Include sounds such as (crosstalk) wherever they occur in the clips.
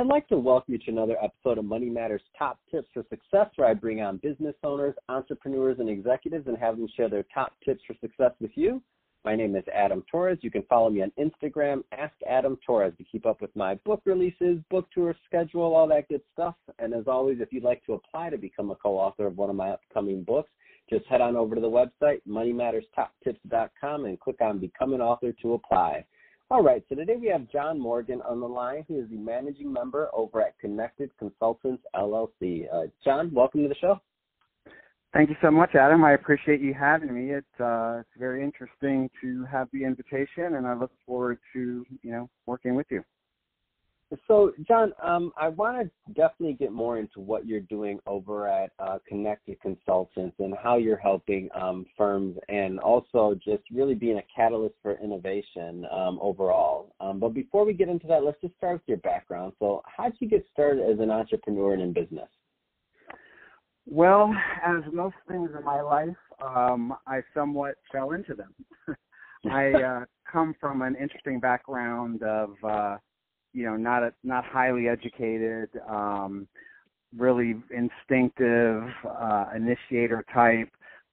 I'd like to welcome you to another episode of Money Matters Top Tips for Success, where I bring on business owners, entrepreneurs, and executives and have them share their top tips for success with you. My name is Adam Torres. You can follow me on Instagram, Ask Adam Torres, to keep up with my book releases, book tour schedule, all that good stuff. And as always, if you'd like to apply to become a co-author of one of my upcoming books, just head on over to the website, moneymatterstoptips.com, and click on Become an Author to apply. All right, so today we have John Morgan on the line, who is the managing member over at Connected Consultants LLC. Uh, John, welcome to the show. Thank you so much, Adam. I appreciate you having me. It's uh, it's very interesting to have the invitation, and I look forward to you know working with you. So, John, um, I want to definitely get more into what you're doing over at uh, Connected Consultants and how you're helping um, firms, and also just really being a catalyst for innovation um, overall. Um, but before we get into that, let's just start with your background. So, how did you get started as an entrepreneur and in business? Well, as most things in my life, um, I somewhat fell into them. (laughs) I uh, come from an interesting background of, uh, you know, not a, not highly educated, um, really instinctive, uh, initiator type,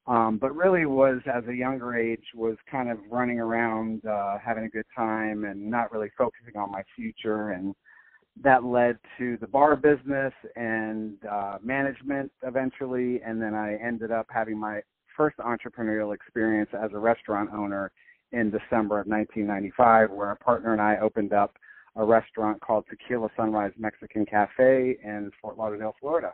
um, but really was as a younger age was kind of running around, uh, having a good time and not really focusing on my future. And that led to the bar business and uh, management eventually, and then I ended up having my first entrepreneurial experience as a restaurant owner in December of 1995, where a partner and I opened up a restaurant called Tequila Sunrise Mexican Cafe in Fort Lauderdale, Florida.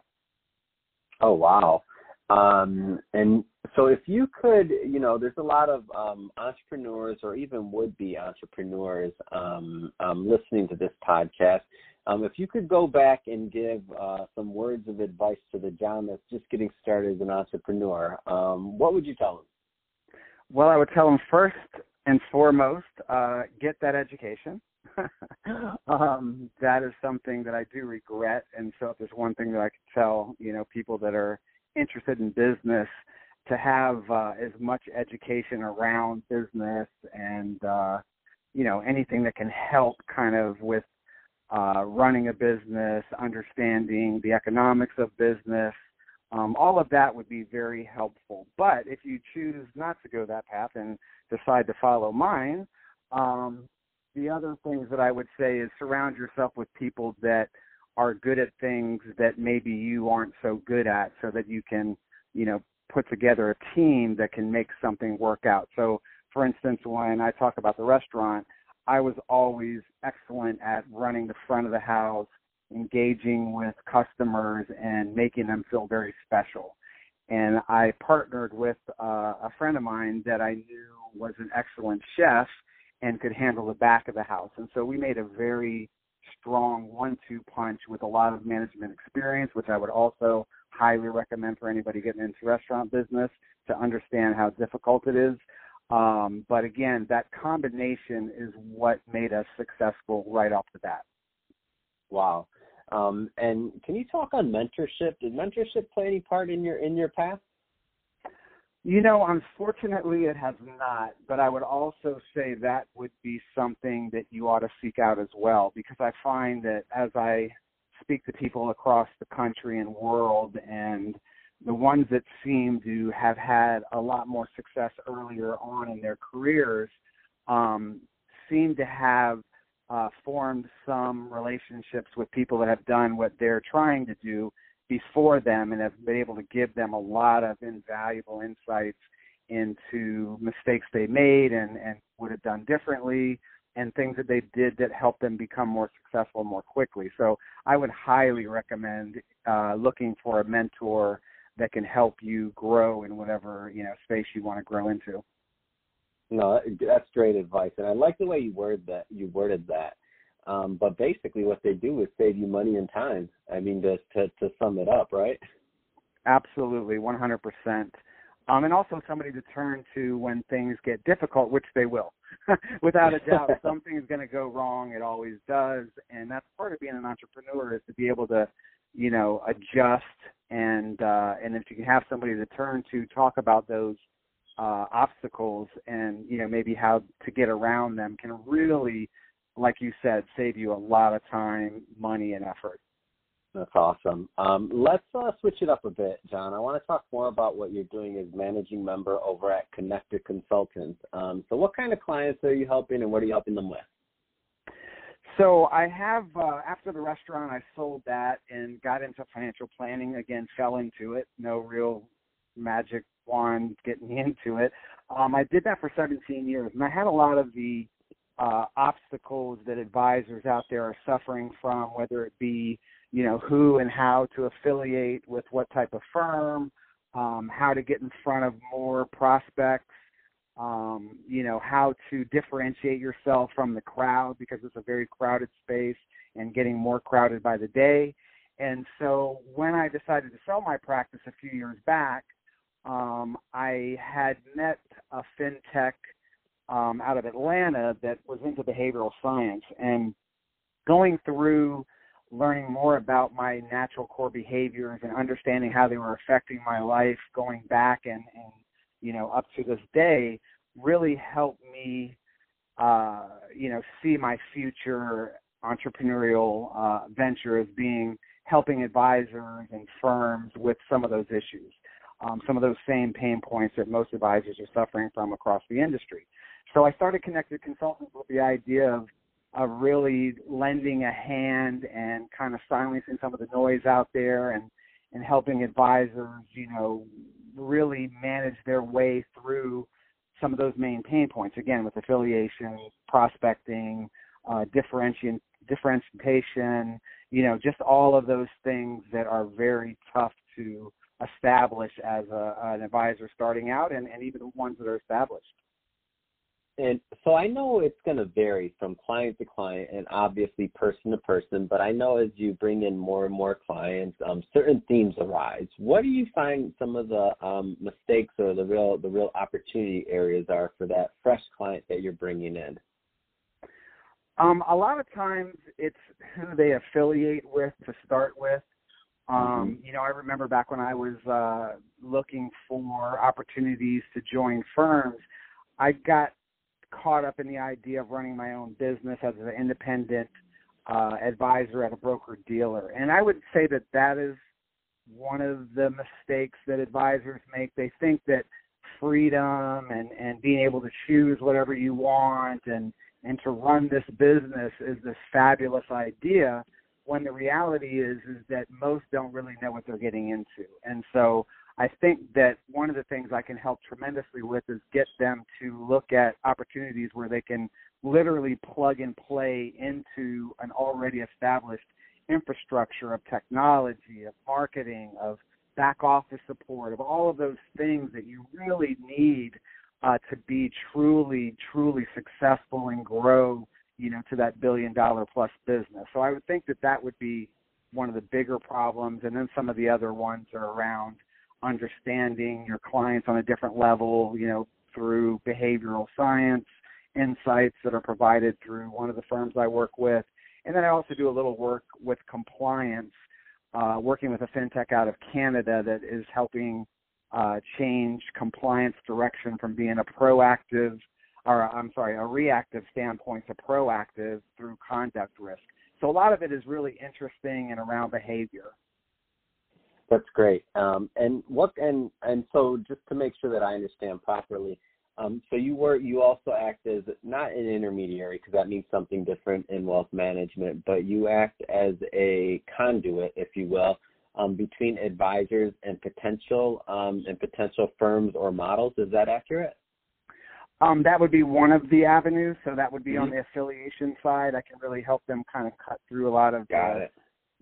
Oh wow! Um, and so, if you could, you know, there's a lot of um, entrepreneurs or even would-be entrepreneurs um, um listening to this podcast. Um, if you could go back and give uh, some words of advice to the John that's just getting started as an entrepreneur, um, what would you tell him? Well, I would tell him first and foremost, uh, get that education. (laughs) um, that is something that I do regret, and so if there's one thing that I could tell, you know, people that are interested in business, to have uh, as much education around business and uh, you know anything that can help kind of with uh, running a business, understanding the economics of business. Um, all of that would be very helpful. But if you choose not to go that path and decide to follow mine, um, the other things that I would say is surround yourself with people that are good at things that maybe you aren't so good at so that you can, you know, put together a team that can make something work out. So, for instance, when I talk about the restaurant, I was always excellent at running the front of the house, engaging with customers, and making them feel very special. And I partnered with uh, a friend of mine that I knew was an excellent chef and could handle the back of the house. And so we made a very strong one-two punch with a lot of management experience, which I would also highly recommend for anybody getting into restaurant business to understand how difficult it is um, but again, that combination is what made us successful right off the bat. Wow. Um, and can you talk on mentorship? Did mentorship play any part in your in your path? You know, unfortunately, it has not. But I would also say that would be something that you ought to seek out as well, because I find that as I speak to people across the country and world, and the ones that seem to have had a lot more success earlier on in their careers um, seem to have uh, formed some relationships with people that have done what they're trying to do before them and have been able to give them a lot of invaluable insights into mistakes they made and, and would have done differently and things that they did that helped them become more successful more quickly. So I would highly recommend uh, looking for a mentor that can help you grow in whatever you know space you want to grow into. No, that's great advice, and I like the way you worded that. You worded that. Um, but basically, what they do is save you money and time. I mean, to to, to sum it up, right? Absolutely, 100%. Um, and also somebody to turn to when things get difficult, which they will, (laughs) without a doubt. (laughs) Something's going to go wrong. It always does, and that's part of being an entrepreneur is to be able to, you know, adjust and uh, and if you can have somebody to turn to talk about those uh, obstacles and you know maybe how to get around them can really like you said, save you a lot of time, money, and effort. That's awesome. Um, let's uh, switch it up a bit, John. I want to talk more about what you're doing as managing member over at Connected Consultants. Um, so, what kind of clients are you helping, and what are you helping them with? So, I have uh, after the restaurant, I sold that and got into financial planning. Again, fell into it. No real magic wand getting me (laughs) into it. Um, I did that for 17 years, and I had a lot of the uh, obstacles that advisors out there are suffering from, whether it be you know who and how to affiliate with what type of firm, um, how to get in front of more prospects, um, you know how to differentiate yourself from the crowd because it's a very crowded space and getting more crowded by the day. And so when I decided to sell my practice a few years back, um, I had met a fintech um, out of Atlanta that was into behavioral science and going through learning more about my natural core behaviors and understanding how they were affecting my life going back and, and you know up to this day really helped me uh, you know see my future entrepreneurial uh, venture as being helping advisors and firms with some of those issues um, some of those same pain points that most advisors are suffering from across the industry so i started connected consultants with the idea of of really lending a hand and kind of silencing some of the noise out there and and helping advisors, you know, really manage their way through some of those main pain points. Again, with affiliation, prospecting, uh, differentiation, differentiation, you know, just all of those things that are very tough to establish as a, an advisor starting out, and, and even the ones that are established. And so I know it's going to vary from client to client and obviously person to person, but I know as you bring in more and more clients, um, certain themes arise. What do you find some of the um, mistakes or the real the real opportunity areas are for that fresh client that you're bringing in? Um, a lot of times it's who they affiliate with to start with. Um, mm-hmm. You know, I remember back when I was uh, looking for opportunities to join firms, I got caught up in the idea of running my own business as an independent uh, advisor at a broker dealer. And I would say that that is one of the mistakes that advisors make. They think that freedom and, and being able to choose whatever you want and, and to run this business is this fabulous idea when the reality is is that most don't really know what they're getting into. And so I think that one of the things I can help tremendously with is get them to look at opportunities where they can literally plug and play into an already established infrastructure of technology, of marketing, of back office support, of all of those things that you really need uh, to be truly, truly successful and grow, you know, to that billion dollar plus business. So I would think that that would be one of the bigger problems, and then some of the other ones are around understanding your clients on a different level, you know, through behavioral science insights that are provided through one of the firms I work with. And then I also do a little work with compliance, uh, working with a fintech out of Canada that is helping uh, change compliance direction from being a proactive, or I'm sorry, a reactive standpoint to proactive through conduct risk. So a lot of it is really interesting and around behavior. That's great. Um, and what and and so just to make sure that I understand properly, um, so you were you also act as not an intermediary because that means something different in wealth management, but you act as a conduit, if you will, um, between advisors and potential um, and potential firms or models. Is that accurate? Um, that would be one of the avenues. So that would be mm-hmm. on the affiliation side. I can really help them kind of cut through a lot of Got it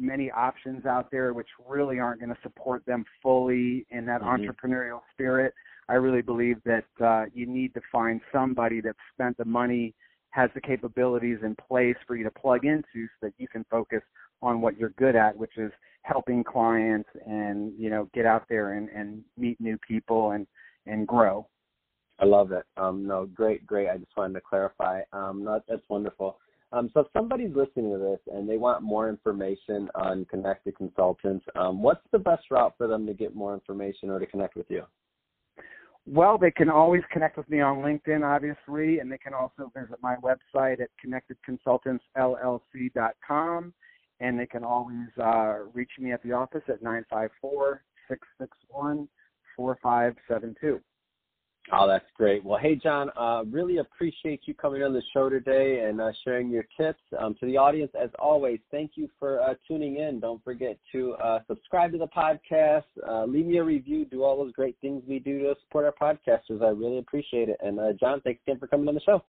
many options out there which really aren't going to support them fully in that mm-hmm. entrepreneurial spirit. I really believe that uh, you need to find somebody that spent the money, has the capabilities in place for you to plug into so that you can focus on what you're good at, which is helping clients and, you know, get out there and, and meet new people and, and grow. I love it. Um, no, great, great. I just wanted to clarify. Um, no, that's wonderful. Um, so if somebody's listening to this and they want more information on Connected Consultants, um, what's the best route for them to get more information or to connect with you? Well, they can always connect with me on LinkedIn, obviously, and they can also visit my website at connectedconsultantsllc.com, and they can always uh, reach me at the office at nine five four six six one four five seven two. Oh, that's great. Well, hey, John, uh, really appreciate you coming on the show today and uh, sharing your tips. Um, to the audience, as always, thank you for uh, tuning in. Don't forget to uh, subscribe to the podcast, uh, leave me a review, do all those great things we do to support our podcasters. I really appreciate it. And, uh, John, thanks again for coming on the show.